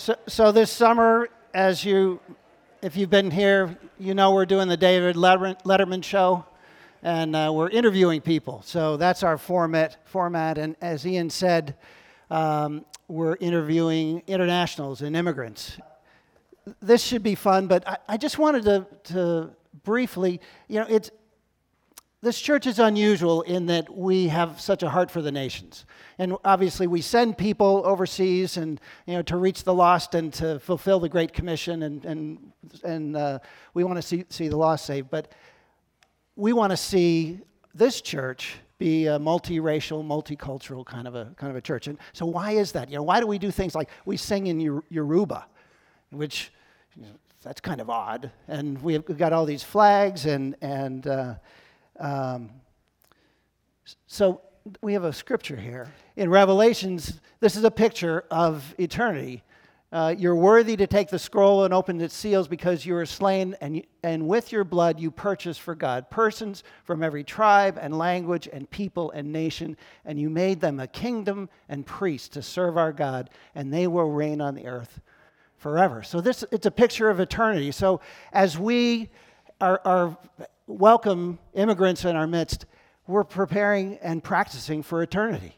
So, so this summer, as you, if you've been here, you know we're doing the David Letterman, show, and uh, we're interviewing people. So that's our format. Format, and as Ian said, um, we're interviewing internationals and immigrants. This should be fun, but I, I just wanted to, to briefly, you know, it's this church is unusual in that we have such a heart for the nations. And obviously, we send people overseas and, you know, to reach the lost and to fulfill the Great Commission, and, and, and uh, we want to see, see the lost saved. But we want to see this church be a multiracial, multicultural kind of a, kind of a church. And so, why is that? You know, why do we do things like we sing in Yoruba, which you know, that's kind of odd. And we've got all these flags and, and uh, um, so we have a scripture here. In Revelations, this is a picture of eternity. Uh, you're worthy to take the scroll and open its seals because you were slain, and, and with your blood you purchased for God persons from every tribe and language and people and nation, and you made them a kingdom and priests to serve our God, and they will reign on the earth forever. So this it's a picture of eternity. So as we are, are welcome immigrants in our midst, we're preparing and practicing for eternity.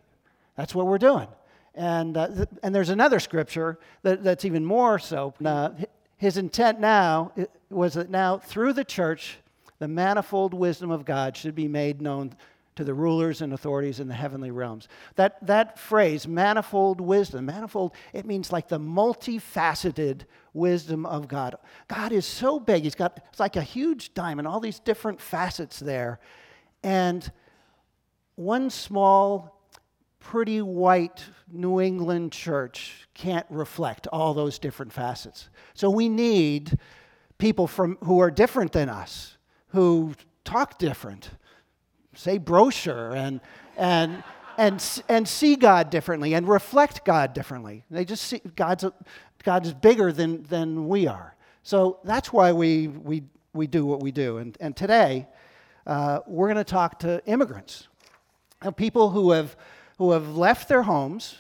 That's what we're doing. And, uh, th- and there's another scripture that, that's even more so. Uh, his intent now was that now, through the church, the manifold wisdom of God should be made known to the rulers and authorities in the heavenly realms. That, that phrase, manifold wisdom, manifold, it means like the multifaceted wisdom of God. God is so big, He's got, it's like a huge diamond, all these different facets there. And one small, pretty white New England church can't reflect all those different facets. So we need people from, who are different than us, who talk different say brochure and, and, and, and see God differently and reflect God differently. They just see God's, God's bigger than, than we are. So that's why we, we, we do what we do. And, and today, uh, we're going to talk to immigrants, and people who have, who have left their homes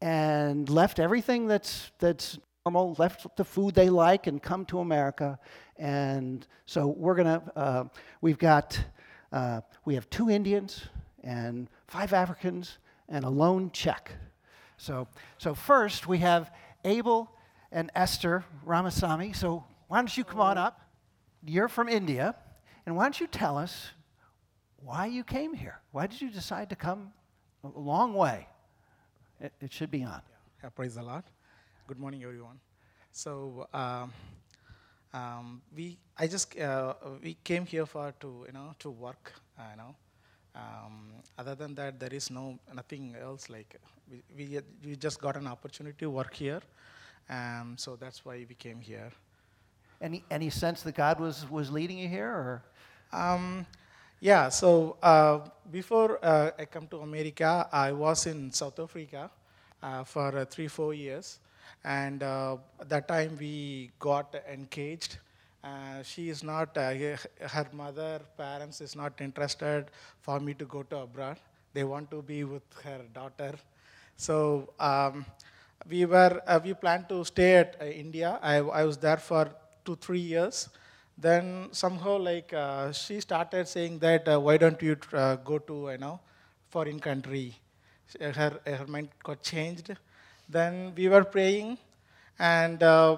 and left everything that's, that's normal, left the food they like, and come to America. And so we're going to, uh, we've got uh, we have two Indians and five Africans and a lone Czech. So, so first we have Abel and Esther Ramasamy. So why don't you come on up? You're from India, and why don't you tell us why you came here? Why did you decide to come a long way? It, it should be on. Yeah, praise the Lord. Good morning, everyone. So. Um, um, we I just uh, we came here for to you know to work uh, you know. Um, other than that there is no nothing else like we, we, we just got an opportunity to work here um, so that's why we came here. Any any sense that God was was leading you here or? Um, yeah so uh, before uh, I come to America I was in South Africa uh, for uh, three four years and uh, that time we got engaged. Uh, she is not, uh, her mother, parents is not interested for me to go to abroad. They want to be with her daughter. So um, we were, uh, we planned to stay at uh, India. I, I was there for two, three years. Then somehow like uh, she started saying that why don't you go to, you know, foreign country. Her, her mind got changed then we were praying, and uh,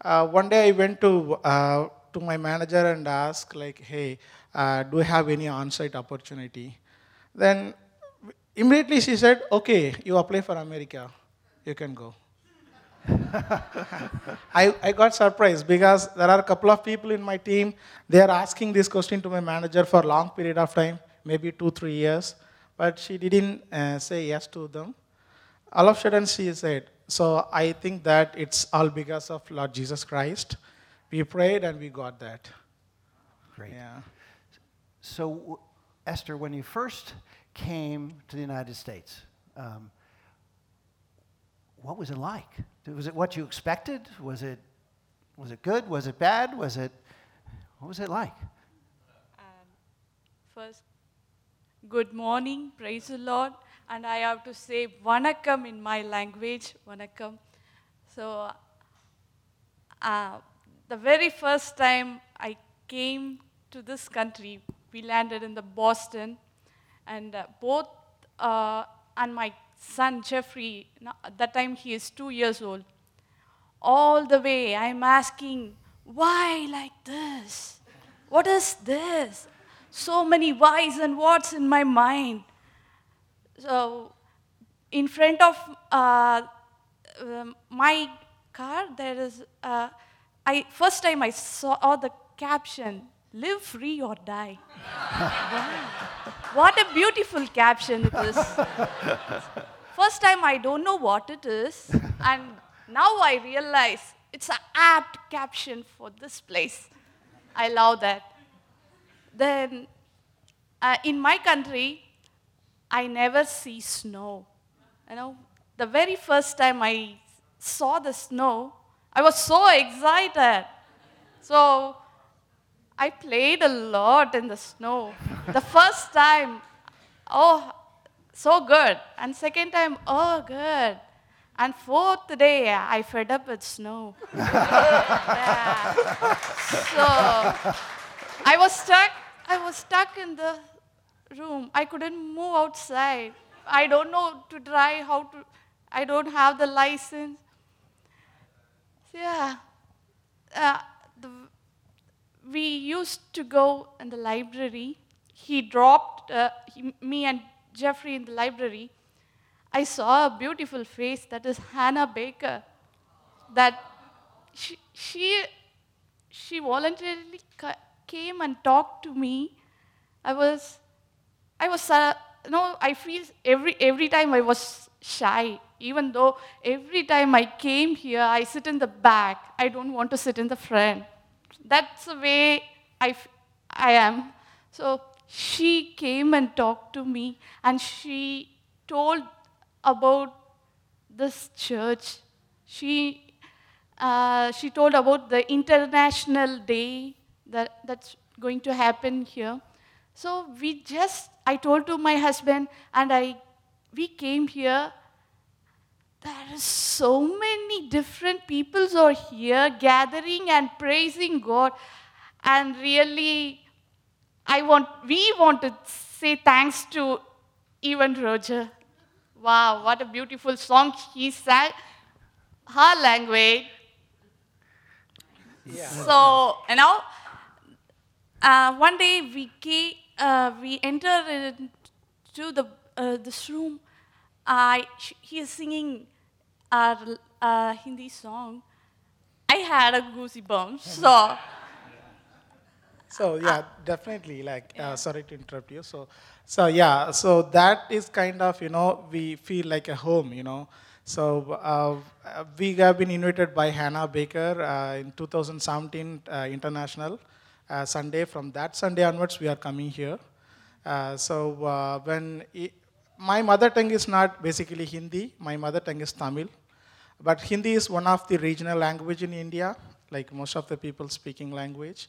uh, one day I went to uh, to my manager and asked, like, "Hey, uh, do I have any on-site opportunity?" Then immediately she said, "Okay, you apply for America, you can go." I, I got surprised because there are a couple of people in my team. They are asking this question to my manager for a long period of time, maybe two, three years, but she didn't uh, say yes to them all of a sudden she said, so I think that it's all because of Lord Jesus Christ. We prayed and we got that. Great. Yeah. So, Esther, when you first came to the United States, um, what was it like? Was it what you expected? Was it, was it good? Was it bad? Was it, what was it like? Um, first, good morning. Praise the Lord and I have to say vanakkam in my language, vanakkam. So, uh, the very first time I came to this country, we landed in the Boston, and uh, both uh, and my son Jeffrey, at that time he is two years old. All the way, I'm asking, why like this? What is this? So many whys and whats in my mind. So, in front of uh, um, my car, there is. Uh, I first time I saw the caption: "Live free or die." What a beautiful caption it is. First time I don't know what it is, and now I realize it's an apt caption for this place. I love that. Then, uh, in my country, I never see snow. You know, the very first time I saw the snow, I was so excited. So I played a lot in the snow. The first time, oh, so good. And second time, oh, good. And fourth day, I fed up with snow. Yeah. So I was stuck. I was stuck in the room. I couldn't move outside. I don't know to drive, how to, I don't have the license. Yeah. Uh, the, we used to go in the library. He dropped uh, he, me and Jeffrey in the library. I saw a beautiful face that is Hannah Baker. That she, she, she voluntarily ca- came and talked to me. I was, I was, uh, no, I feel every, every time I was shy, even though every time I came here, I sit in the back. I don't want to sit in the front. That's the way I, I am. So she came and talked to me, and she told about this church. She, uh, she told about the international day that, that's going to happen here. So we just, I told to my husband, and I, we came here. There are so many different peoples are here gathering and praising God, and really, I want, we want to say thanks to Ian Roger. Wow, what a beautiful song he sang. Her language. Yeah. So, you know, uh, one day we came, uh, we entered into the uh, this room. I he is singing a uh, Hindi song. I had a goosebumps. So, So yeah, definitely. Like, uh, sorry to interrupt you. So, so yeah, so that is kind of you know we feel like a home, you know. So uh, we have been invited by Hannah Baker uh, in 2017 uh, International Sunday. From that Sunday onwards, we are coming here. Uh, so uh, when i my mother tongue is not basically Hindi, my mother tongue is Tamil. But Hindi is one of the regional language in India, like most of the people speaking language.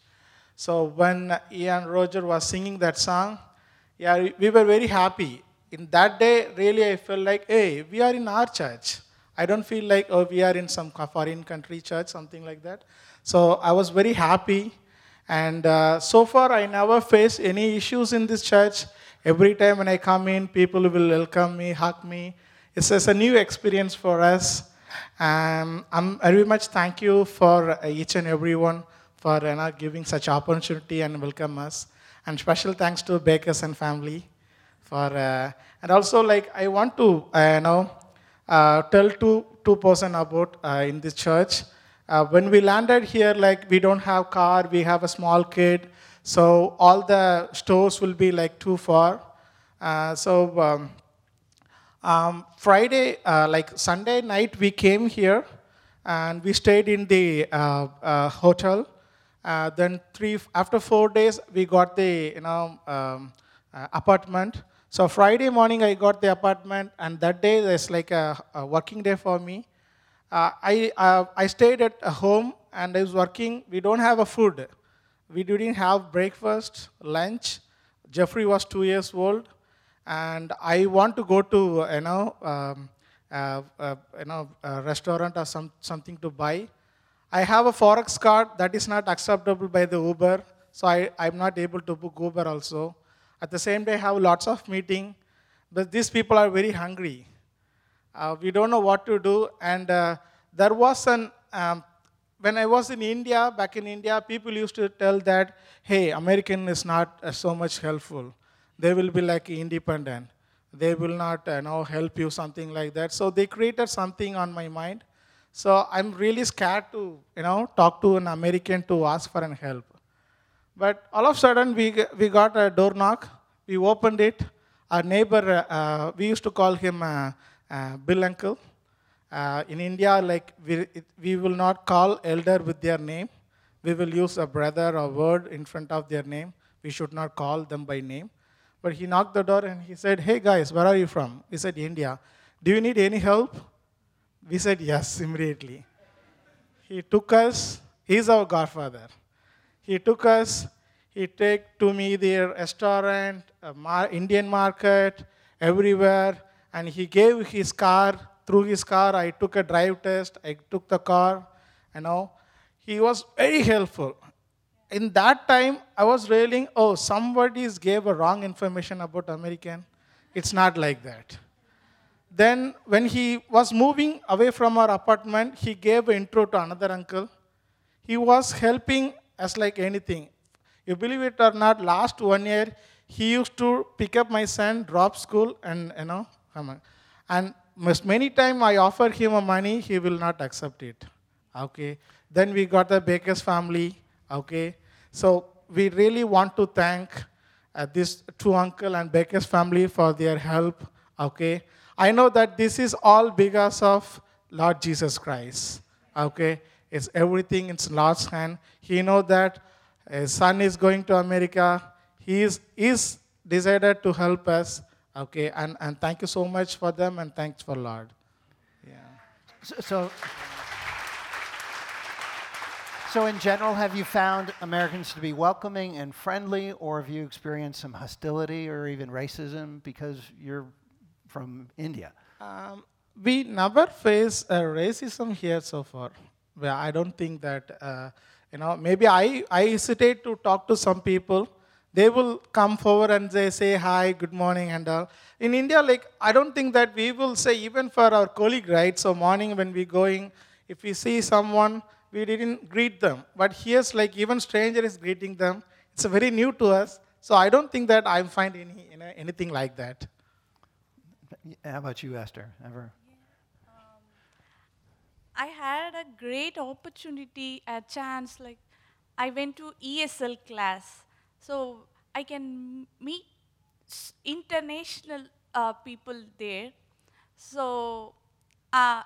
So when Ian Roger was singing that song, yeah, we were very happy. In that day, really, I felt like, hey, we are in our church. I don't feel like, oh, we are in some foreign country church, something like that. So I was very happy. And uh, so far, I never faced any issues in this church. Every time when I come in, people will welcome me, hug me. It's just a new experience for us. Um, I'm very much thank you for uh, each and everyone for you know, giving such opportunity and welcome us. And special thanks to Bakers and family for uh, and also like I want to uh, you know uh, tell two two person about uh, in this church. Uh, when we landed here, like we don't have car, we have a small kid, so all the stores will be like too far. Uh, so. Um, um, Friday, uh, like Sunday night, we came here and we stayed in the uh, uh, hotel. Uh, then three after four days, we got the you know um, apartment. So Friday morning, I got the apartment, and that day is like a, a working day for me. Uh, I uh, I stayed at home and I was working. We don't have a food. We didn't have breakfast, lunch. Jeffrey was two years old and I want to go to you know um, uh, uh, you know, a restaurant or some, something to buy. I have a Forex card that is not acceptable by the Uber, so I, I'm not able to book Uber also. At the same day, I have lots of meeting, but these people are very hungry. Uh, we don't know what to do, and uh, there was an um, when I was in India, back in India, people used to tell that, hey, American is not uh, so much helpful. They will be like independent. They will not uh, know, help you, something like that. So they created something on my mind. So I'm really scared to, you know, talk to an American to ask for an help. But all of a sudden, we, we got a door knock. We opened it. Our neighbor, uh, we used to call him uh, Bill Uncle. Uh, in India, like we, it, we will not call elder with their name. We will use a brother or word in front of their name. We should not call them by name. But he knocked the door and he said, Hey guys, where are you from? We said, India. Do you need any help? We said, Yes, immediately. He took us, he's our godfather. He took us, he take to me their restaurant, Indian market, everywhere, and he gave his car. Through his car, I took a drive test. I took the car, you know. He was very helpful. In that time, I was realizing, oh, somebody gave a wrong information about American. It's not like that. Then, when he was moving away from our apartment, he gave an intro to another uncle. He was helping us like anything. You believe it or not, last one year, he used to pick up my son, drop school, and you know, And most many time I offer him a money, he will not accept it. Okay. Then we got the Baker's family. Okay. So we really want to thank uh, this two uncle and Baker's family for their help. Okay. I know that this is all because of Lord Jesus Christ. Okay. It's everything in Lord's hand. He know that his son is going to America. He is, is decided to help us. Okay. And, and thank you so much for them and thanks for Lord. Yeah. So, so, so in general, have you found Americans to be welcoming and friendly, or have you experienced some hostility or even racism because you're from India? Um, we never face uh, racism here so far. Well, I don't think that, uh, you know, maybe I, I hesitate to talk to some people. They will come forward and they say hi, good morning, and all. In India, like, I don't think that we will say, even for our colleague, right? So, morning when we going, if we see someone, we didn't greet them. But here's like, even stranger is greeting them. It's very new to us. So, I don't think that I find any, you know, anything like that. How about you, Esther? Ever? Um, I had a great opportunity, a chance. Like, I went to ESL class, so I can meet international uh, people there. So, uh,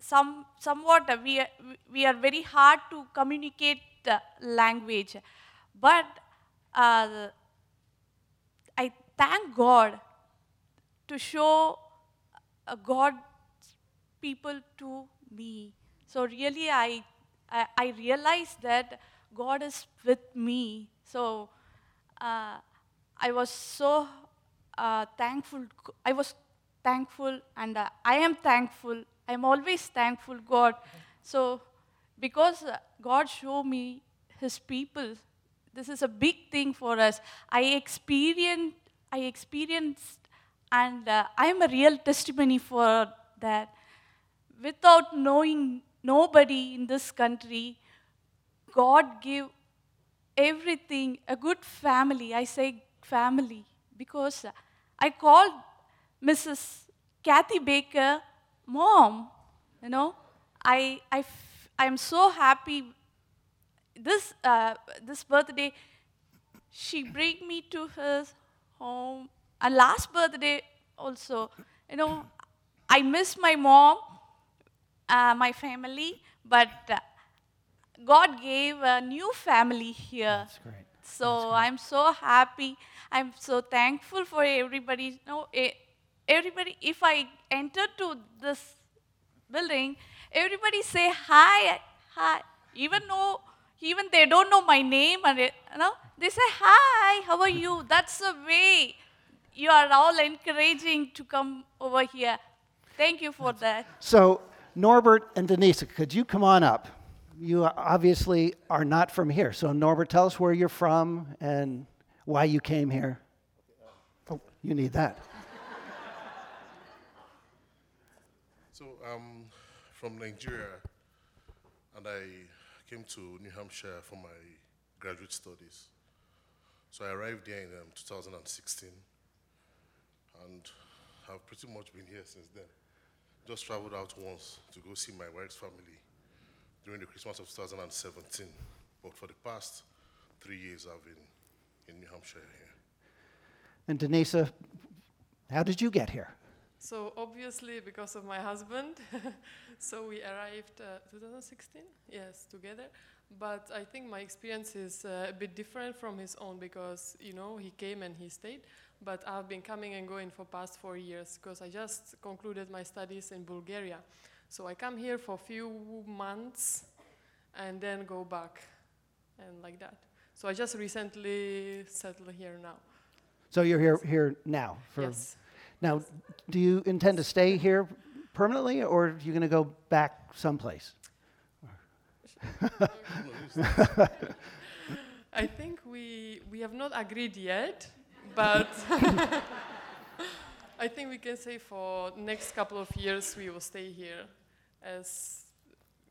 some somewhat uh, we are, we are very hard to communicate language, but uh, I thank God to show uh, God people to me. So really, I, I, I realized that God is with me. So uh, I was so uh, thankful. I was thankful, and uh, I am thankful. I'm always thankful, God. So because God showed me His people, this is a big thing for us. I experienced, I experienced, and uh, I am a real testimony for that without knowing nobody in this country, God gave everything, a good family. I say family because I called Mrs. Kathy Baker mom. You know, I, I, f- I'm so happy. This, uh, this birthday, she bring me to her home. And last birthday also, you know, I miss my mom, uh, my family, but uh, God gave a new family here. That's great. So I'm so happy. I'm so thankful for everybody. You know, everybody. If I enter to this building, everybody say hi, hi. Even though, even they don't know my name, and it, you know, they say hi. How are you? That's the way you are all encouraging to come over here. Thank you for that. So, Norbert and Denise, could you come on up? You obviously are not from here. So, Norbert, tell us where you're from and why you came here. Oh, you need that. So I'm from Nigeria, and I came to New Hampshire for my graduate studies. So I arrived there in um, 2016, and I've pretty much been here since then. Just traveled out once to go see my wife's family during the Christmas of 2017, but for the past three years I've been in New Hampshire here. And Denise, how did you get here? So obviously because of my husband, so we arrived uh, 2016, yes, together. But I think my experience is uh, a bit different from his own because you know he came and he stayed. But I've been coming and going for past four years because I just concluded my studies in Bulgaria. So I come here for a few months and then go back, and like that. So I just recently settled here now. So, you're here, here now. For, yes. Now, do you intend to stay here permanently or are you going to go back someplace? I think we, we have not agreed yet, but I think we can say for next couple of years we will stay here, as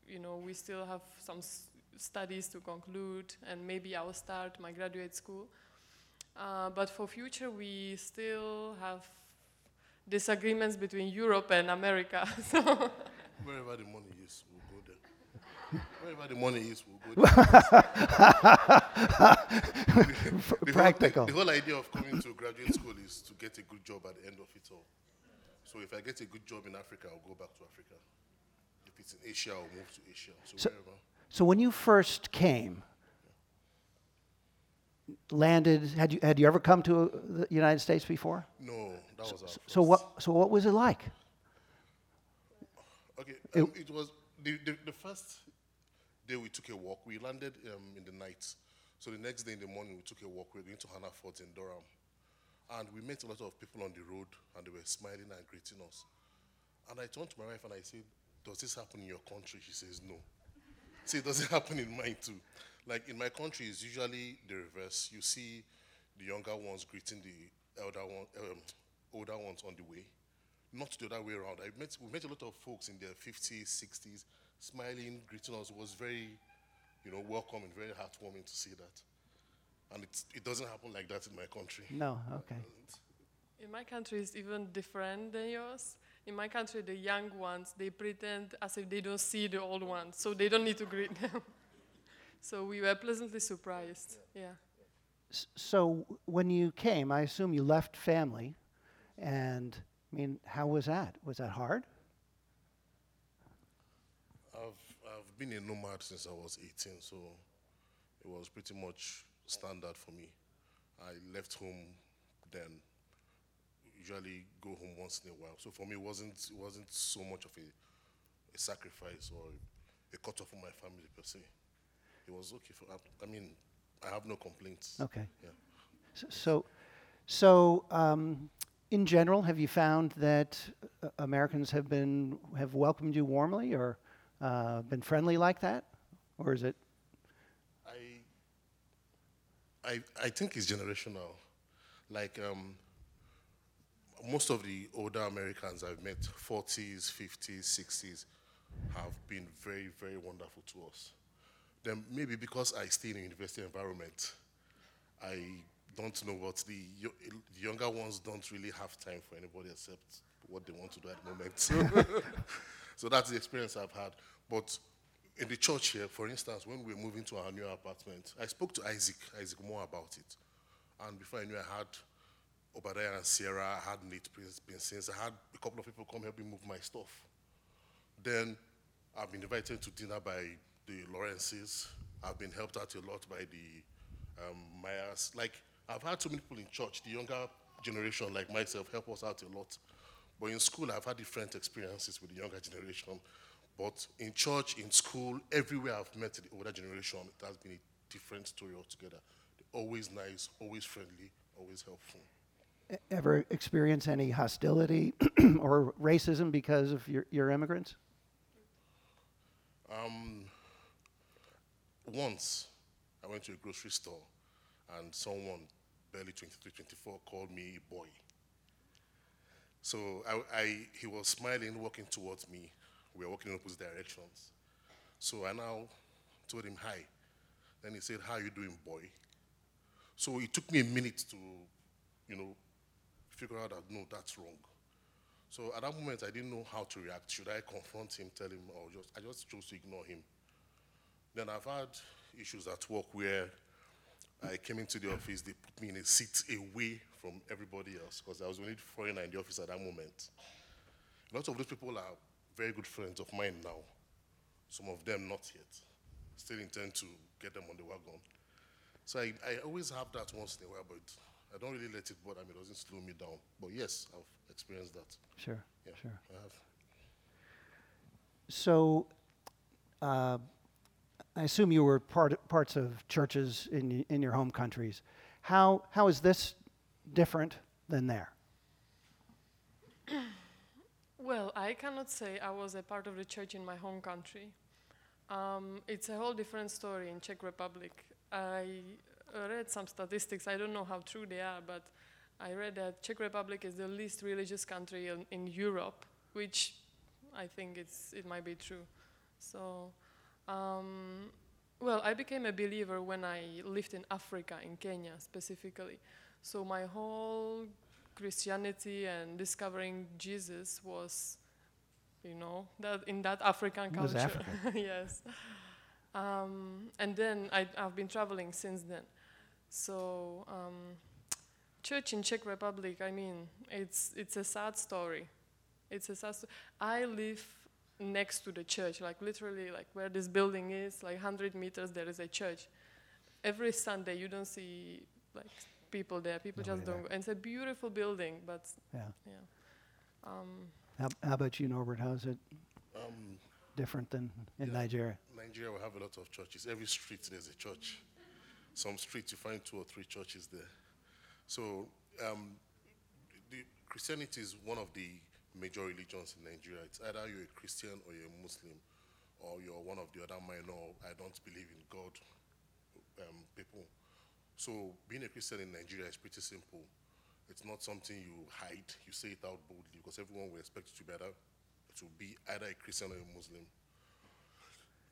you know we still have some s- studies to conclude, and maybe I will start my graduate school. Uh, but for future, we still have disagreements between Europe and America. so Wherever the money is, we'll go there. Wherever the money is, we'll go there. the Practical. Whole, the, the whole idea of coming to graduate school is to get a good job at the end of it all. So if I get a good job in Africa, I'll go back to Africa. If it's in Asia, I'll move to Asia. So, So- wherever. So, when you first came, landed, had you, had you ever come to uh, the United States before? No, that was our So, first. what, so what was it like? Okay, um, it was the, the, the first day we took a walk. We landed um, in the night. So the next day in the morning, we took a walk. We were going to Hannaford in Durham. And we met a lot of people on the road, and they were smiling and greeting us. And I turned to my wife and I said, Does this happen in your country? She says, No. See, it doesn't happen in mine too. Like in my country, it's usually the reverse. You see the younger ones greeting the elder one, um, older ones on the way, not the other way around. I met, we met a lot of folks in their 50s, 60s, smiling, greeting us. It was very, you know, welcoming, very heartwarming to see that. And it's, it doesn't happen like that in my country. No, okay. In my country, it's even different than yours. In my country, the young ones, they pretend as if they don't see the old ones, so they don't need to greet them. so we were pleasantly surprised. Yeah. So, when you came, I assume you left family. And, I mean, how was that? Was that hard? I've, I've been a nomad since I was 18, so it was pretty much standard for me. I left home then, usually go home once in a while. So for me, it wasn't, it wasn't so much of a, a sacrifice or a cut off from my family per se. It was okay for, I, I mean, I have no complaints. Okay. Yeah. S- So, so um, in general, have you found that uh, Americans have been have welcomed you warmly or uh, been friendly like that, or is it? I, I, I think it's generational. Like um, most of the older Americans I've met, 40s, 50s, 60s, have been very, very wonderful to us. Then maybe because I stay in a university environment, I don't know what the, the younger ones don't really have time for anybody except what they want to do at the moment. so that's the experience I've had. But in the church here, for instance, when we were moving to our new apartment, I spoke to Isaac, Isaac more about it. And before I knew I had Obadiah and Sierra, I had Nate Pinsins, I had a couple of people come help me move my stuff. Then I've been invited to dinner by the Lawrences. I've been helped out a lot by the um, Myers. Like, I've had so many people in church, the younger generation like myself, help us out a lot. But in school, I've had different experiences with the younger generation. But in church, in school, everywhere I've met the older generation, it has been a different story altogether. They're always nice, always friendly, always helpful. Ever experience any hostility or racism because of your, your immigrants? Um, once I went to a grocery store and someone, barely 23, 24, called me boy. So I, I, he was smiling, walking towards me. We were walking in opposite directions. So I now told him hi. Then he said, How you doing, boy? So it took me a minute to, you know, figure out that no, that's wrong. So at that moment, I didn't know how to react. Should I confront him, tell him, or just I just chose to ignore him. Then I've had issues at work where I came into the office, they put me in a seat away from everybody else because I was the only foreigner in the office at that moment. A lot of those people are very good friends of mine now. Some of them not yet. Still intend to get them on the wagon. So I, I always have that once in a while, but I don't really let it bother me. It doesn't slow me down. But yes, I've experienced that. Sure, Yeah, sure. I have. So, uh, I assume you were part, parts of churches in, in your home countries. How, how is this different than there? Well, I cannot say I was a part of the church in my home country. Um, it's a whole different story in Czech Republic. I read some statistics. I don't know how true they are, but I read that Czech Republic is the least religious country in, in Europe, which I think it's it might be true. So, um, well, I became a believer when I lived in Africa, in Kenya specifically. So my whole Christianity and discovering Jesus was, you know, that in that African culture. Yes. Um, and then I, I've been traveling since then. So, um, church in Czech Republic, I mean, it's it's a sad story. It's a sad. Sto- I live next to the church, like literally, like where this building is, like 100 meters, there is a church. Every Sunday, you don't see like people there. People just don't. Go. And it's a beautiful building, but Yeah. yeah. Um, How, how about you, Norbert? How is it Um, different than in Yeah. Nigeria? Nigeria will have a lot of churches. Every street there's a church. Some streets you find two or three churches there. So um, the Christianity is one of the major religions in Nigeria. It's either you're a Christian or you're a Muslim, or you're one of the other minor. I don't believe in God um, people. So being a Christian in Nigeria is pretty simple. It's not something you hide. You say it out boldly because everyone will expect you to be either, to be either a Christian or a Muslim.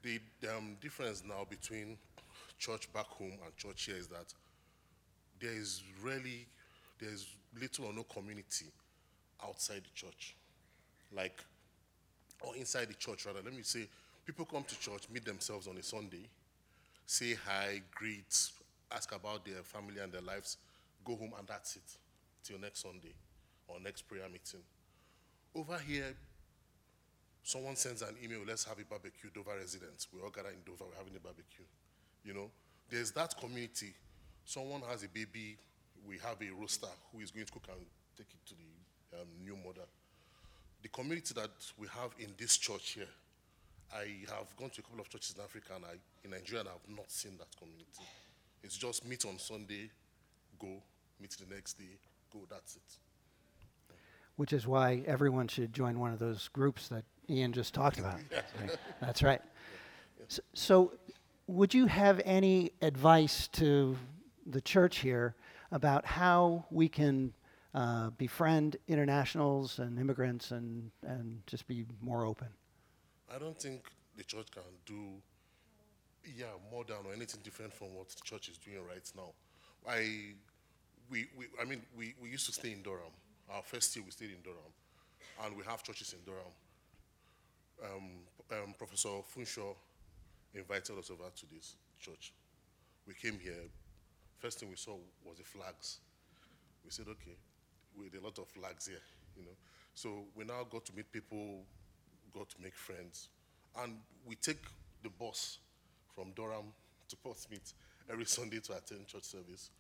The um, difference now between church back home and church here is that there is really, there's little or no community outside the church. Like, or inside the church rather. Let me say, people come to church, meet themselves on a Sunday, say hi, greet, ask about their family and their lives, go home, and that's it till next Sunday or next prayer meeting. Over here, someone sends an email, let's have a barbecue, Dover residents. We all gather in Dover, we're having a barbecue. You know, there's that community. Someone has a baby, we have a roaster who is going to cook and take it to the um, new mother. The community that we have in this church here, I have gone to a couple of churches in Africa and I, in Nigeria, and I have not seen that community. It's just meet on Sunday, go, meet the next day, go, that's it. Which is why everyone should join one of those groups that Ian just talked about. Right. That's right. S- So, would you have any advice to the church here about how we can uh, befriend internationals and immigrants and, and just be more open? I don't think the church can do, yeah, more than or anything different from what the church is doing right now. I, we, we, I mean, we, we used to stay in Durham. Our first year we stayed in Durham, and we have churches in Durham. Um, um, Professor Funsho invited us over to this church. We came here. First thing we saw was the flags. We said, okay, with a lot of flags here, you know. So we now got to meet people, got to make friends, and we take the bus from Durham to Portsmouth every Sunday to attend church service.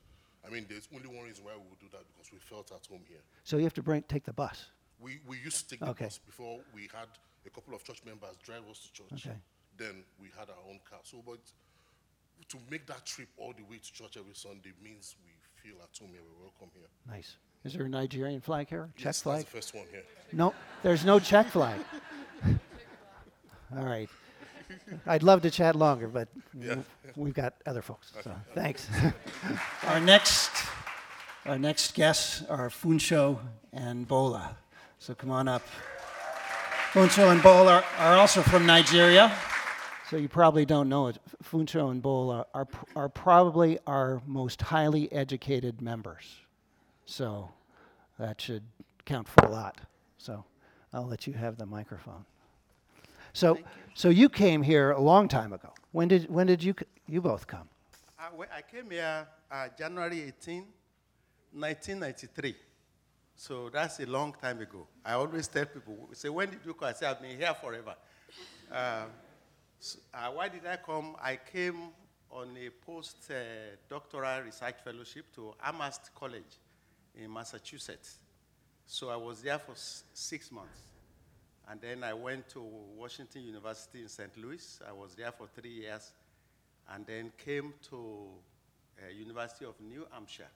I mean, there's only one reason why we would do that because we felt at home here. So, you have to bring, take the bus. We, we used to take the Okay. bus before we had a couple of church members drive us to church. Okay. Then we had our own car. So, but to make that trip all the way to church every Sunday means we feel at home here, we're welcome here. Nice. Is there a Nigerian flag here? Czech Yes, flag? That's the first one here. No, there's no Czech flag. All right. I'd love to chat longer, but w- we've got other folks. So thanks. our next, our next guests are Funsho and Bola. So come on up. Funsho and Bola are, are also from Nigeria. So you probably don't know it. Funsho and Bola are, are probably our most highly educated members. So that should count for a lot. So I'll let you have the microphone. So, so you came here a long time ago. When did, when did you, you both come? I, I came here uh, January 18, 1993. So that's a long time ago. I always tell people, say, when did you come? I say, I've been here forever. Uh, so, uh, why did I come? I came on a post-doctoral research fellowship to Amherst College in Massachusetts. So I was there for s- six months. And then I went to Washington University in St. Louis. I was there for three years. And then came to uh, University of New Hampshire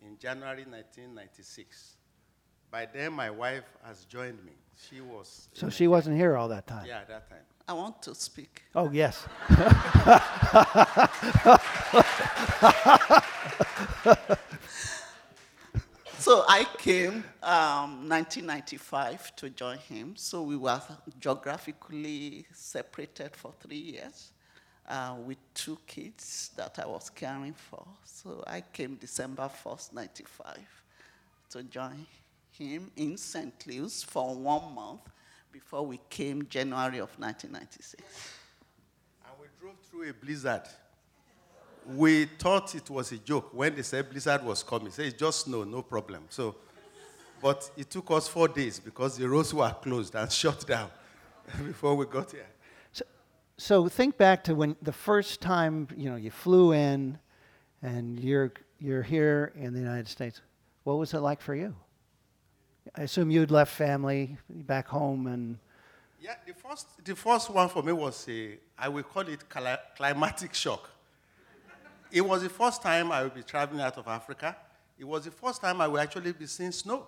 in January 1996. By then, my wife has joined me. She was. So she wasn't here all that time. Yeah, that time. I want to speak. Oh, yes. So I came um, 1995 to join him. So we were geographically separated for three years uh, with two kids that I was caring for. So I came December 1st, 95 to join him in St. Louis for one month before we came January of 1996. And we drove through a blizzard. We thought it was a joke when they said blizzard was coming. Say it's just snow, no problem. So, but it took us four days because the roads were closed and shut down before we got here. So, so think back to when the first time, you know, you flew in and you're, you're here in the United States. What was it like for you? I assume you'd left family back home and Yeah, the first, the first one for me was a, I will call it cli- climatic shock. It was the first time I would be traveling out of Africa. It was the first time I would actually be seeing snow.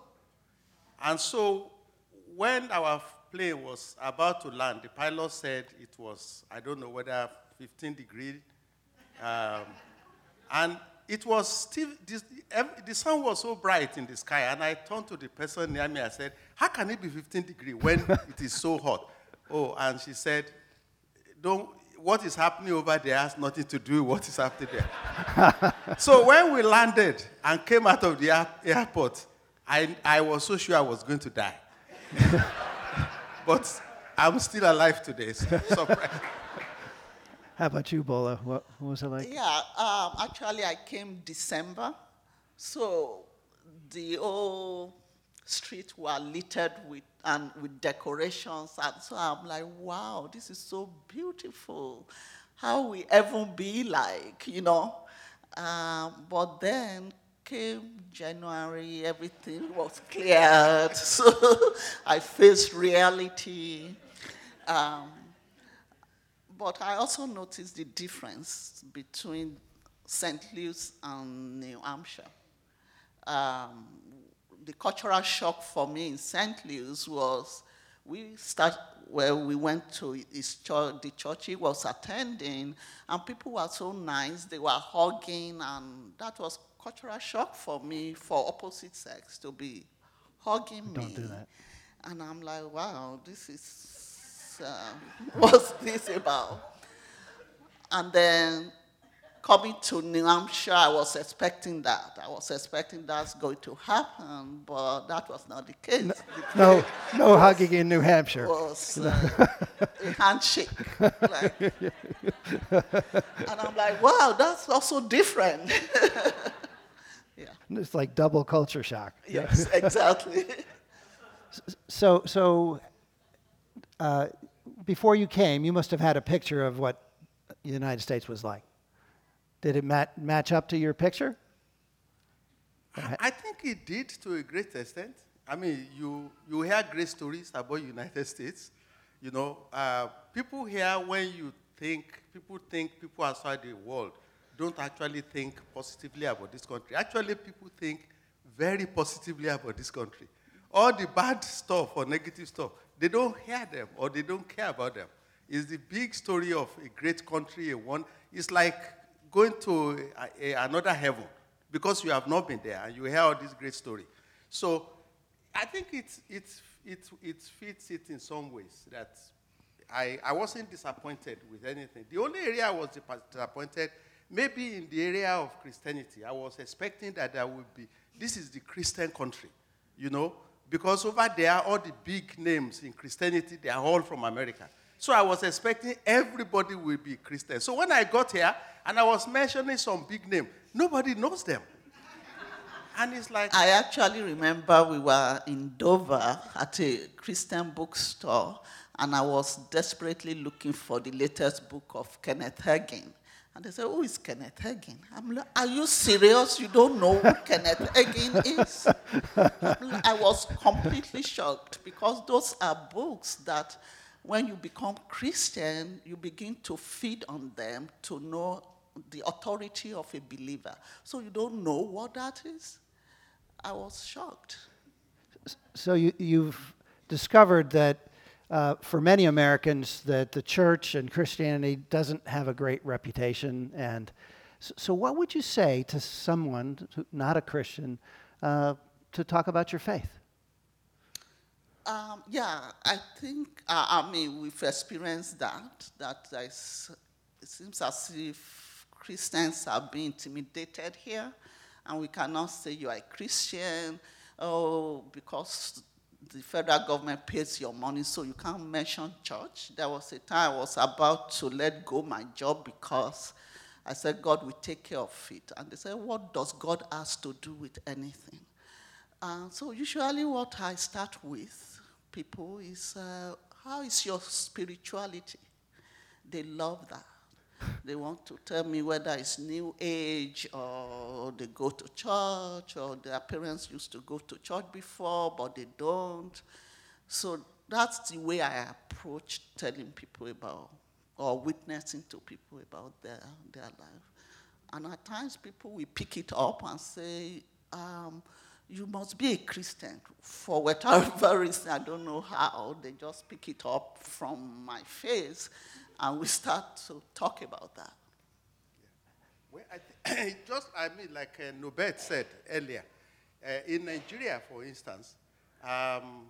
And so when our plane was about to land, the pilot said it was, I don't know whether 15 degrees. Um, and it was still, this, the sun was so bright in the sky. And I turned to the person near me. I said, How can it be 15 degrees when it is so hot? Oh, and she said, Don't, what is happening over there has nothing to do with what is happening there. so when we landed and came out of the air- airport, I, I was so sure I was going to die. but I'm still alive today. So surprised. How about you, Bola? What, what was it like? Yeah, um, actually, I came December, so the whole street were littered with and with decorations, and so I'm like, wow, this is so beautiful. How we ever be like, you know? Um, but then came January, everything was cleared, so I faced reality. Um, but I also noticed the difference between St. Louis and New Hampshire. Um, the cultural shock for me in St. Louis was we start where we went to his church, the church he was attending, and people were so nice. They were hugging, and that was cultural shock for me for opposite sex to be hugging me. Don't do that. And I'm like, wow, this is, uh, what's this about? And then coming to New Hampshire, I was expecting that. I was expecting that's going to happen, but that was not the case. No, no hugging in New Hampshire. It was uh, a handshake. like- and I'm like, wow, that's also different. yeah, It's like double culture shock. yes, exactly. So, so uh, before you came, you must have had a picture of what the United States was like. Did it mat- match up to your picture? I think it did to a great extent. I mean, you, you hear great stories about United States. You know, uh, people here, when you think, people think people outside the world don't actually think positively about this country. Actually, people think very positively about this country. All the bad stuff or negative stuff, they don't hear them or they don't care about them. It's the big story of a great country, a one. It's like going to a, a, another heaven because you have not been there and you hear all this great story. So I think it, it, it, it fits it in some ways that I, I wasn't disappointed with anything. The only area I was disappointed, maybe in the area of Christianity, I was expecting that there would be, this is the Christian country, you know, because over there, all the big names in Christianity, they are all from America. So I was expecting everybody will be Christian. So when I got here and I was mentioning some big name, nobody knows them. And it's like I actually remember we were in Dover at a Christian bookstore, and I was desperately looking for the latest book of Kenneth Hagin. And they said, Who oh, is Kenneth Hagin? I'm like, Are you serious? You don't know who Kenneth Hagin is? Like, I was completely shocked because those are books that when you become Christian, you begin to feed on them to know the authority of a believer. So you don't know what that is? I was shocked. So you, you've discovered that uh, for many Americans that the church and Christianity doesn't have a great reputation. And so, so what would you say to someone not a Christian uh, to talk about your faith? Um, yeah, I think, uh, I mean, we've experienced that, that it seems as if Christians are being intimidated here and we cannot say you are a Christian, oh, because the federal government pays your money, so you can't mention church. There was a time I was about to let go my job because I said, God will take care of it. And they said, What does God ask to do with anything? Uh, so, usually, what I start with people is, uh, How is your spirituality? They love that. They want to tell me whether it's new age or they go to church or their parents used to go to church before, but they don't. So that's the way I approach telling people about or witnessing to people about their, their life. And at times people will pick it up and say, um, you must be a Christian for whatever reason. I don't know how. They just pick it up from my face and we start to talk about that. Well, I th- just, I mean, like uh, said earlier, uh, in Nigeria, for instance, um,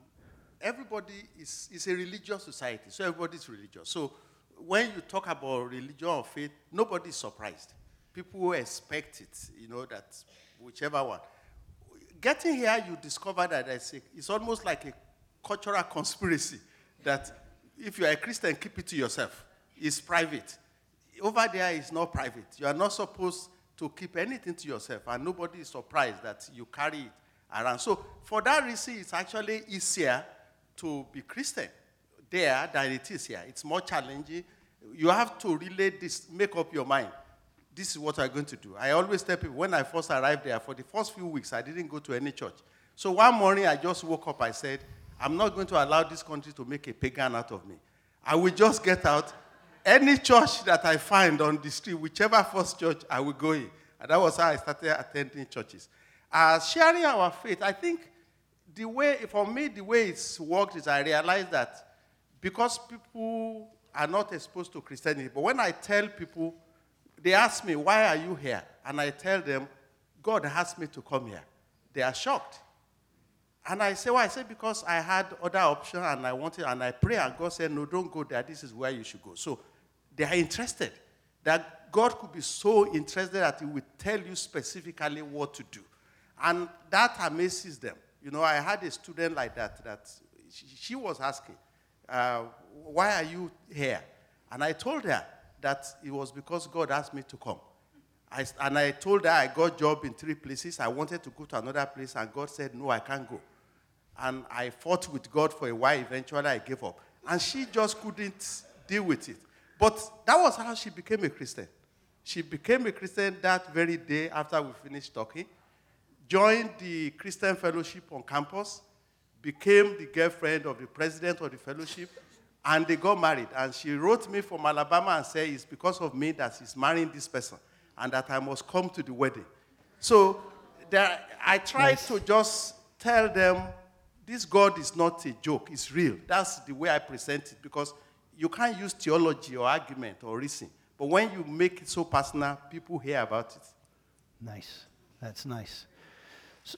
everybody is, is a religious society, so everybody is religious. So when you talk about religion or faith, nobody is surprised. People expect it, you know, that whichever one. Getting here, you discover that a, it's almost like a cultural conspiracy that if you are a Christian, keep it to yourself It's private. Over there is not private. You are not supposed to keep anything to yourself, and nobody is surprised that you carry it around. So, for that reason, it's actually easier to be Christian there than it is here. It's more challenging. You have to really this, make up your mind. This is what I'm going to do. I always tell people when I first arrived there, for the first few weeks, I didn't go to any church. So one morning, I just woke up. I said, I'm not going to allow this country to make a pagan out of me. I will just get out any church that I find on the street, whichever first church I will go in. And that was how I started attending churches. Uh, sharing our faith, I think the way, for me, the way it's worked is I realized that because people are not exposed to Christianity, but when I tell people, they ask me, why are you here? And I tell them, God asked me to come here. They are shocked. And I say, why? I say, because I had other options and I wanted, and I pray, and God said, no, don't go there. This is where you should go. So they are interested. That God could be so interested that He would tell you specifically what to do. And that amazes them. You know, I had a student like that, that she, she was asking, uh, Why are you here? And I told her that it was because God asked me to come. I, and I told her I got job in three places. I wanted to go to another place, and God said, No, I can't go. And I fought with God for a while. Eventually, I gave up. And she just couldn't deal with it. But that was how she became a Christian. She became a Christian that very day after we finished talking, joined the Christian fellowship on campus, became the girlfriend of the president of the fellowship, and they got married. And she wrote me from Alabama and said, It's because of me that she's marrying this person and that I must come to the wedding. So there, I try to just tell them this God is not a joke, it's real. That's the way I present it because you can't use theology or argument or reason. But when you make it so personal, people hear about it. Nice. That's nice.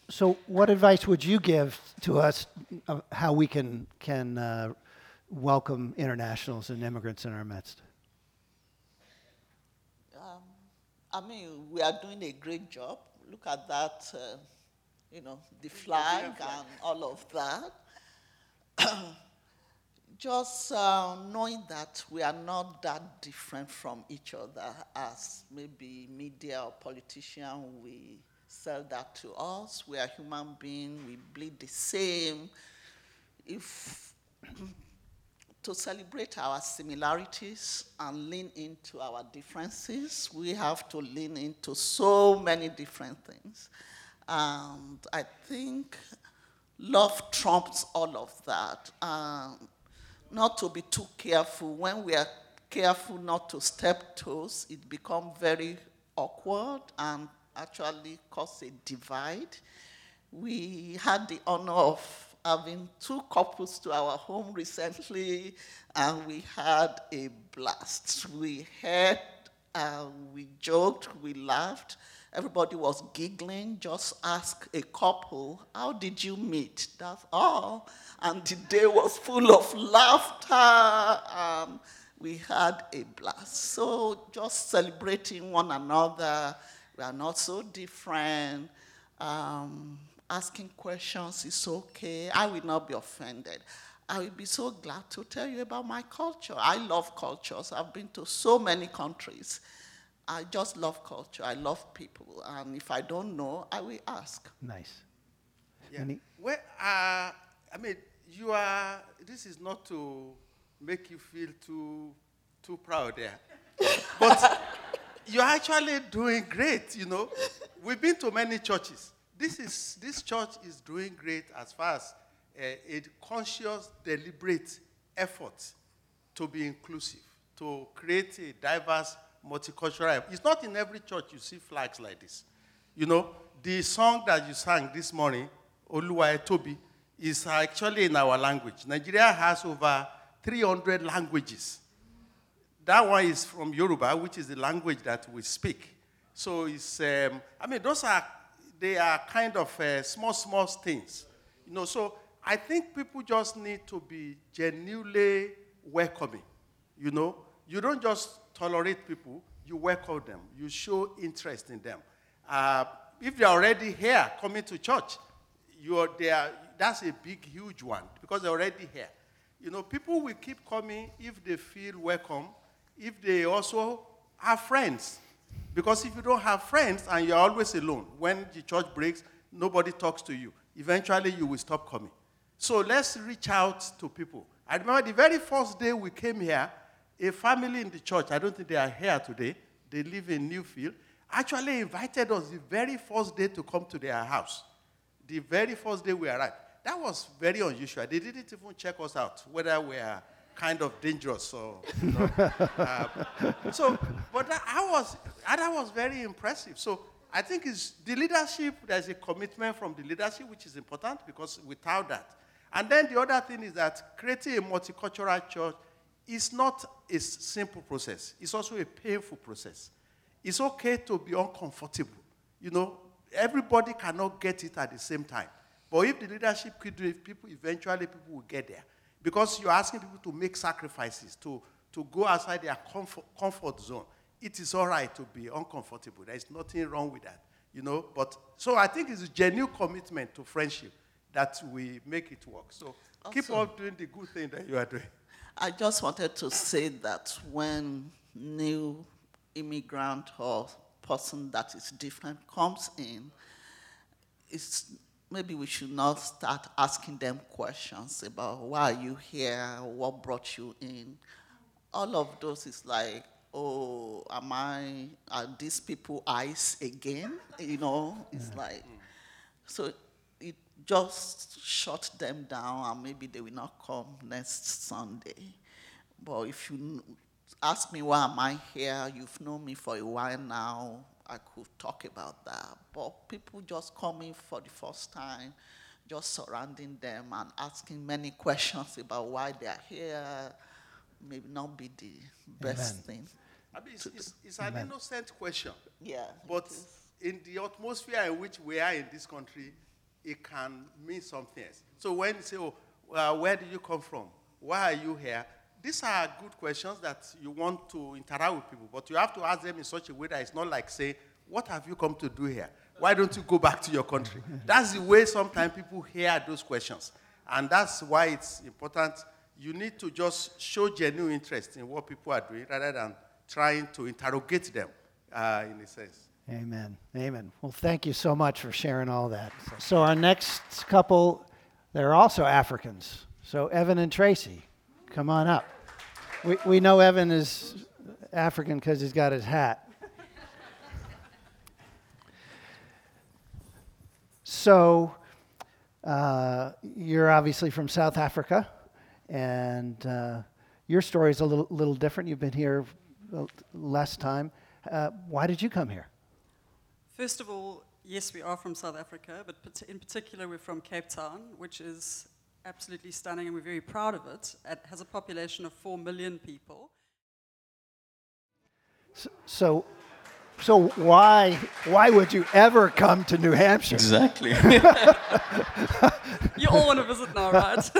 So, what advice would you give to us of how we can can uh, welcome internationals and immigrants in our midst? Um, I mean, we are doing a great job. Look at that, uh, you know, the flag and all of that. Just uh, knowing that we are not that different from each other as maybe media or politician, we sell that to us. We are human beings, we bleed the same. If to celebrate our similarities and lean into our differences, we have to lean into so many different things. And I think love trumps all of that. Um, not to be too careful. When we are careful not to step toes, it becomes very awkward and actually cause a divide. We had the honor of having two couples to our home recently, and we had a blast. We had, uh, we joked, we laughed. Everybody was giggling. Just ask a couple, how did you meet? That's all. And the day was full of laughter. Um, we had a blast. So just celebrating one another. We are not so different. Um, asking questions is okay. I will not be offended. I will be so glad to tell you about my culture. I love cultures. I've been to so many countries. I just love culture. I love people. And if I don't know, I will ask. Nice. Yeah. Any- Well, uh, I mean, you are. This is not to make you feel too too proud there, but you're actually doing great. You know, we've been to many churches. This is this church is doing great as far as uh, a conscious, deliberate effort to be inclusive, to create a diverse, multicultural. It's not in every church you see flags like this. You know, the song that you sang this morning, Oluwa Tobi, is actually in our language. Nigeria has over 300 languages. That one is from Yoruba, which is the language that we speak. So it's, um, I mean, those are, they are kind of uh, small, small things. You know, so I think people just need to be genuinely welcoming. You know, you don't just tolerate people, you welcome them, you show interest in them. Uh, if they're already here coming to church, you are there, that's a big, huge one because they're already here. You know, people will keep coming if they feel welcome, if they also have friends. Because if you don't have friends and you're always alone, when the church breaks, nobody talks to you. Eventually, you will stop coming. So let's reach out to people. I remember the very first day we came here, a family in the church, I don't think they are here today, they live in Newfield, actually invited us the very first day to come to their house. The very first day we arrived. That was very unusual. They didn't even check us out, whether we are kind of dangerous or. You know, uh, so, but that, I was, that was very impressive. So I think it's the leadership, there's a commitment from the leadership, which is important because without that. And then the other thing is that creating a multicultural church is not a simple process, it's also a painful process. It's okay to be uncomfortable. You know, everybody cannot get it at the same time. But if the leadership could do it, people eventually people will get there. Because you're asking people to make sacrifices, to, to go outside their comfort, comfort zone. It is all right to be uncomfortable. There is nothing wrong with that. You know, but so I think it's a genuine commitment to friendship that we make it work. So keep Awesome. on doing the good thing that you are doing. I just wanted to say that when new immigrant or person that is different comes in, it's maybe we should not start asking them questions about why are you here, what brought you in. All of those is like, oh, am I are these people eyes again? You know, it's mm. like so it just shut them down and maybe they will not come next Sunday. But if you ask me why am I here, you've known me for a while now. I could talk about that. But people just coming for the first time, just surrounding them and asking many questions about why they are here, maybe not be the best Amen. thing. I mean, it's, it's, it's an innocent question. Yeah. But in the atmosphere in which we are in this country, it can mean something else. So when you say, oh, well, where do you come from? Why are you here? These are good questions that you want to interact with people, but you have to ask them in such a way that it's not like say, what have you come to do here? Why don't you go back to your country? That's the way sometimes people hear those questions. And that's why it's important. You need to just show genuine interest in what people are doing rather than trying to interrogate them uh, in a sense. Amen. Amen. Well, thank you so much for sharing all that. So, our next couple, they're also Africans. So, Evan and Tracy, come on up. We, we know Evan is African because he's got his hat. So, uh, you're obviously from South Africa, and uh, your story is a little, little different. You've been here uh, less time. Uh, why did you come here? First of all, yes, we are from South Africa, but in particular, we're from Cape Town, which is absolutely stunning, and we're very proud of it. It has a population of 4 million people. So, so why why would you ever come to New Hampshire? Exactly. You all want to visit now, right?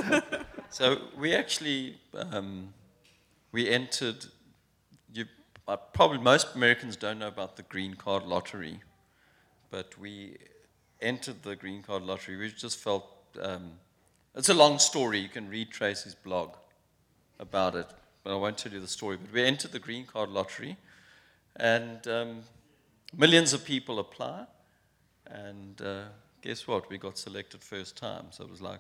so we actually um, we entered. You uh, probably most Americans don't know about the green card lottery, but we entered the green card lottery. We just felt um, it's a long story. You can read Tracy's blog about it, but I won't tell you the story. But we entered the green card lottery, and um, millions of people apply, and uh, guess what? We got selected first time. So it was like,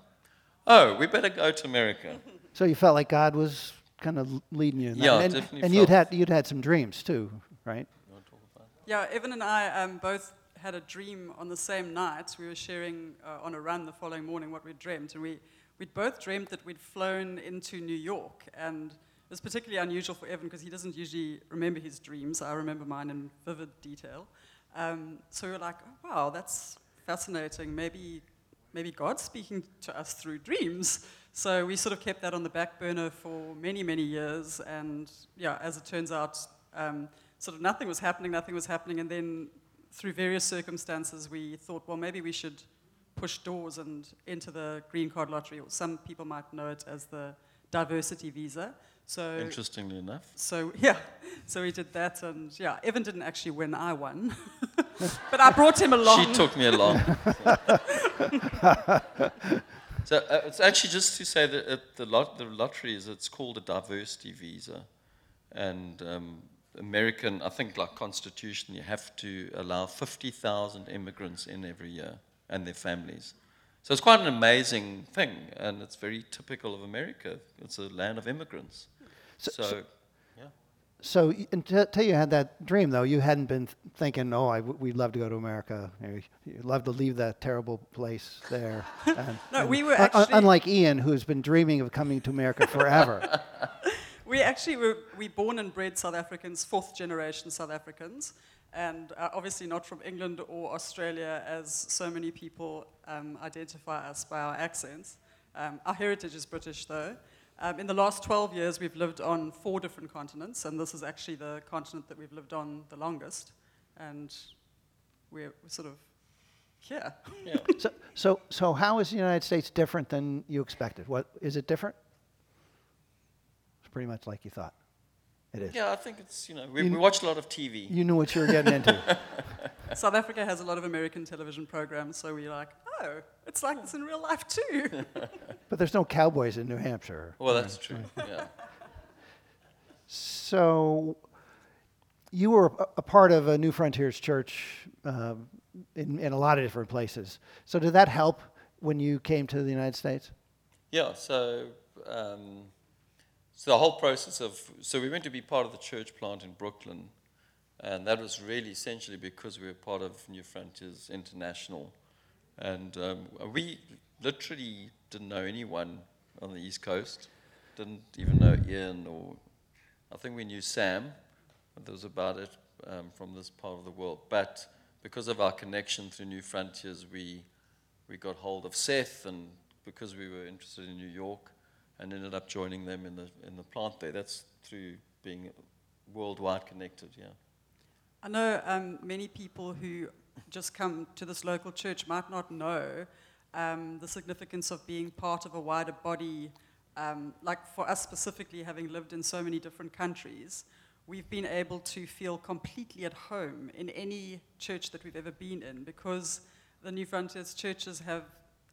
oh, we better go to America. So you felt like God was kind of leading you in that. Yeah, and, definitely And you'd had you'd had some dreams too, right? yeah, Evan and I um, both had a dream on the same night. We were sharing uh, on a run the following morning what we'd dreamt, and we, we'd both dreamt that we'd flown into New York. And it was particularly unusual for Evan because he doesn't usually remember his dreams. I remember mine in vivid detail. Um, so we were like, oh, wow, that's fascinating. Maybe, maybe God's speaking to us through dreams. So we sort of kept that on the back burner for many, many years. And yeah, as it turns out, um, sort of nothing was happening, nothing was happening. And then through various circumstances, we thought, well, maybe we should push doors and enter the green card lottery, or some people might know it as the diversity visa. So Interestingly enough. so yeah, so we did that, and yeah, Evan didn't actually win. I won, but I brought him along. She took me along. so uh, it's actually just to say that the, lot, the lottery is it's called a diversity visa, and um, American, I think, like Constitution, you have to allow fifty thousand immigrants in every year and their families. So it's quite an amazing thing, and it's very typical of America. It's a land of immigrants. So- So, so- yeah. So y- until until you had that dream, though, you hadn't been thinking, "Oh, I w- we'd love to go to America. Or, You'd love to leave that terrible place there." And- No, and we were un- un- actually- unlike Ian, who's been dreaming of coming to America forever. We actually were we born and bred South Africans, fourth generation South Africans, and uh, obviously not from England or Australia, as so many people um, identify us by our accents. Um, our heritage is British, though. Um, in the last 12 years, we've lived on four different continents, and this is actually the continent that we've lived on the longest, and we're, we're sort of here. Yeah. so, so, so how is the United States different than you expected? What is it different? It's pretty much like you thought. It is. Yeah, I think it's, you know, we, You- we watch a lot of TV. You knew what you were getting into. South Africa has a lot of American television programs, so we're like, oh, it's like this in real life too. but there's no cowboys in New Hampshire. Well, that's true. Yeah. So, you were a, a part of a New Frontiers Church um, in, in a lot of different places. So, did that help when you came to the United States? Yeah, so um, so the whole process of so we went to be part of the church plant in Brooklyn, and that was really essentially because we were part of New Frontiers International, and um, we literally didn't know anyone on the East Coast, didn't even know Ian or I think we knew Sam, that was about it um, from this part of the world. But because of our connection through New Frontiers, we, we got hold of Seth, and because we were interested in New York, and ended up joining them in the, in the plant there. That's through being worldwide connected, yeah. I know um, many people who just come to this local church might not know um, the significance of being part of a wider body. Um, like for us specifically, having lived in so many different countries, we've been able to feel completely at home in any church that we've ever been in because the New Frontiers churches have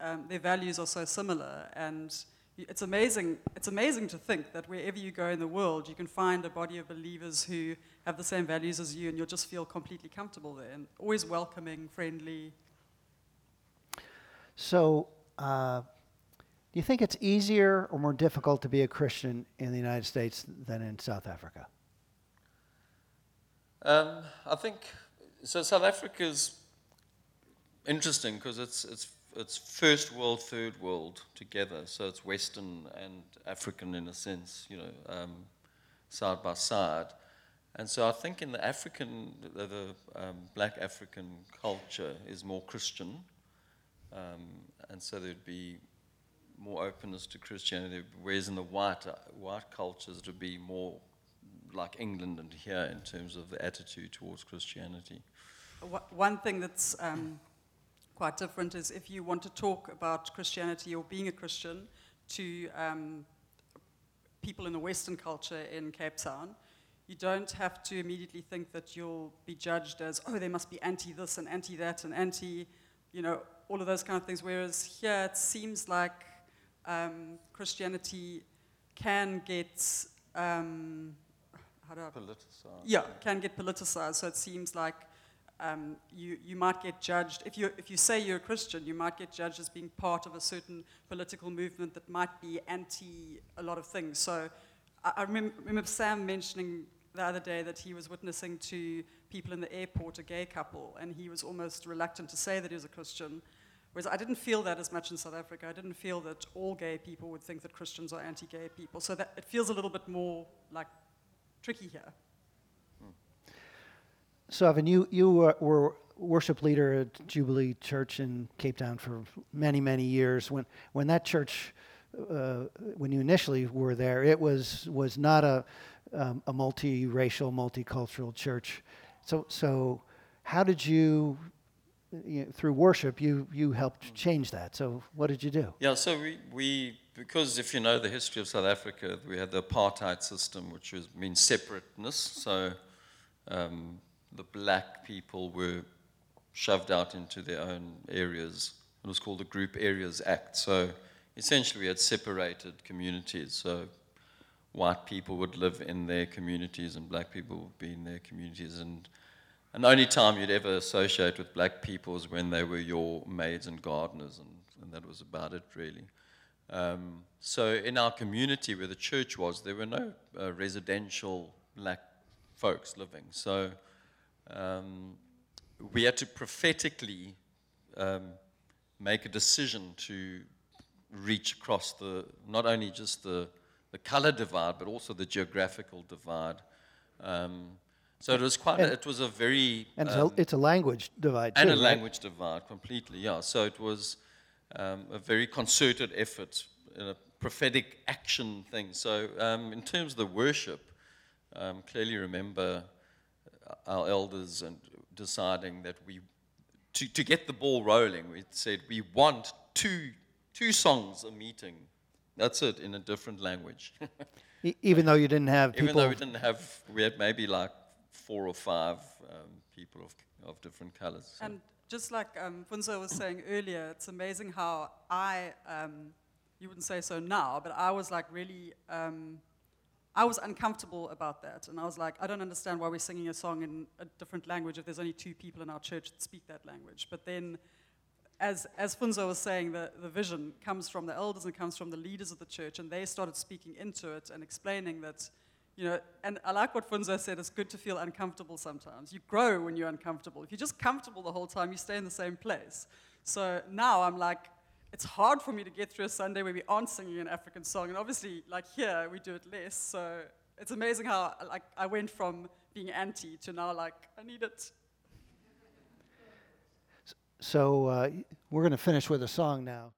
um, their values are so similar and it's amazing, it's amazing to think that wherever you go in the world, you can find a body of believers who have the same values as you, and you'll just feel completely comfortable there, and always welcoming, friendly. So, uh, do you think it's easier or more difficult to be a Christian in the United States than in South Africa? Um, I think so. South Africa's interesting because it's it's it's first world, third world together. So it's Western and African in a sense, you know, um, side by side. And so I think in the African, the, the um, black African culture is more Christian. Um, and so there'd be more openness to Christianity, whereas in the white, white cultures it would be more like England and here in terms of the attitude towards Christianity. One thing that's um, quite different is if you want to talk about Christianity or being a Christian to um, people in the Western culture in Cape Town, you don't have to immediately think that you'll be judged as, oh, they must be anti this and anti that and anti, you know, all of those kind of things. Whereas here it seems like um, Christianity can get, um, how do I? Politicized. Yeah, can get politicized. So it seems like um, you, you might get judged, if you, if you say you're a Christian, you might get judged as being part of a certain political movement that might be anti a lot of things. So I, I remember, remember Sam mentioning the other day that he was witnessing to people in the airport, a gay couple, and he was almost reluctant to say that he was a Christian. Whereas I didn't feel that as much in South Africa. I didn't feel that all gay people would think that Christians are anti gay people. So that, it feels a little bit more like tricky here. So, Evan, you, you were, worship leader at Jubilee Church in Cape Town for many, many years. When, when that church, uh, when you initially were there, it was, was not a, um, a multiracial, multicultural church. So, so how did you, you know, through worship, you, you helped change that? So, what did you do? Yeah, so we, we, because if you know the history of South Africa, we had the apartheid system, which was, means separateness. So, um, the black people were shoved out into their own areas. It was called the Group Areas Act. So essentially, we had separated communities. So white people would live in their communities and black people would be in their communities. And, and the only time you'd ever associate with black people was when they were your maids and gardeners, and, and that was about it, really. Um, so in our community where the church was, there were no uh, residential black folks living. So um, we had to prophetically um, make a decision to reach across the not only just the, the color divide, but also the geographical divide. Um, so it was quite. And, a, it was a very and it's, a, um, it's a language divide too, and a right? language divide completely. Yeah. So it was um, a very concerted effort, a prophetic action thing. So um, in terms of the worship, clearly remember our elders and deciding that we, to, to get the ball rolling, we said we want two, two songs a meeting. That's it, in a different language. Even though you didn't have people. Even though we didn't have, we had maybe like four or five um, people of, of different colors. So. And just like um, Funsho was saying earlier, it's amazing how I, um, you wouldn't say so now, but I was like really um, I was uncomfortable about that. And I was like, I don't understand why we're singing a song in a different language if there's only two people in our church that speak that language. But then, as, as Funsho was saying, the, the vision comes from the elders and comes from the leaders of the church, and they started speaking into it and explaining that, you know, and I like what Funsho said, it's good to feel uncomfortable sometimes. You grow when you're uncomfortable. If you're just comfortable the whole time, you stay in the same place. So now I'm like, it's hard for me to get through a Sunday where we aren't singing an African song. And obviously, like here, we do it less. So it's amazing how like I went from being anti to now like, I need it. So uh, we're going to finish with a song now.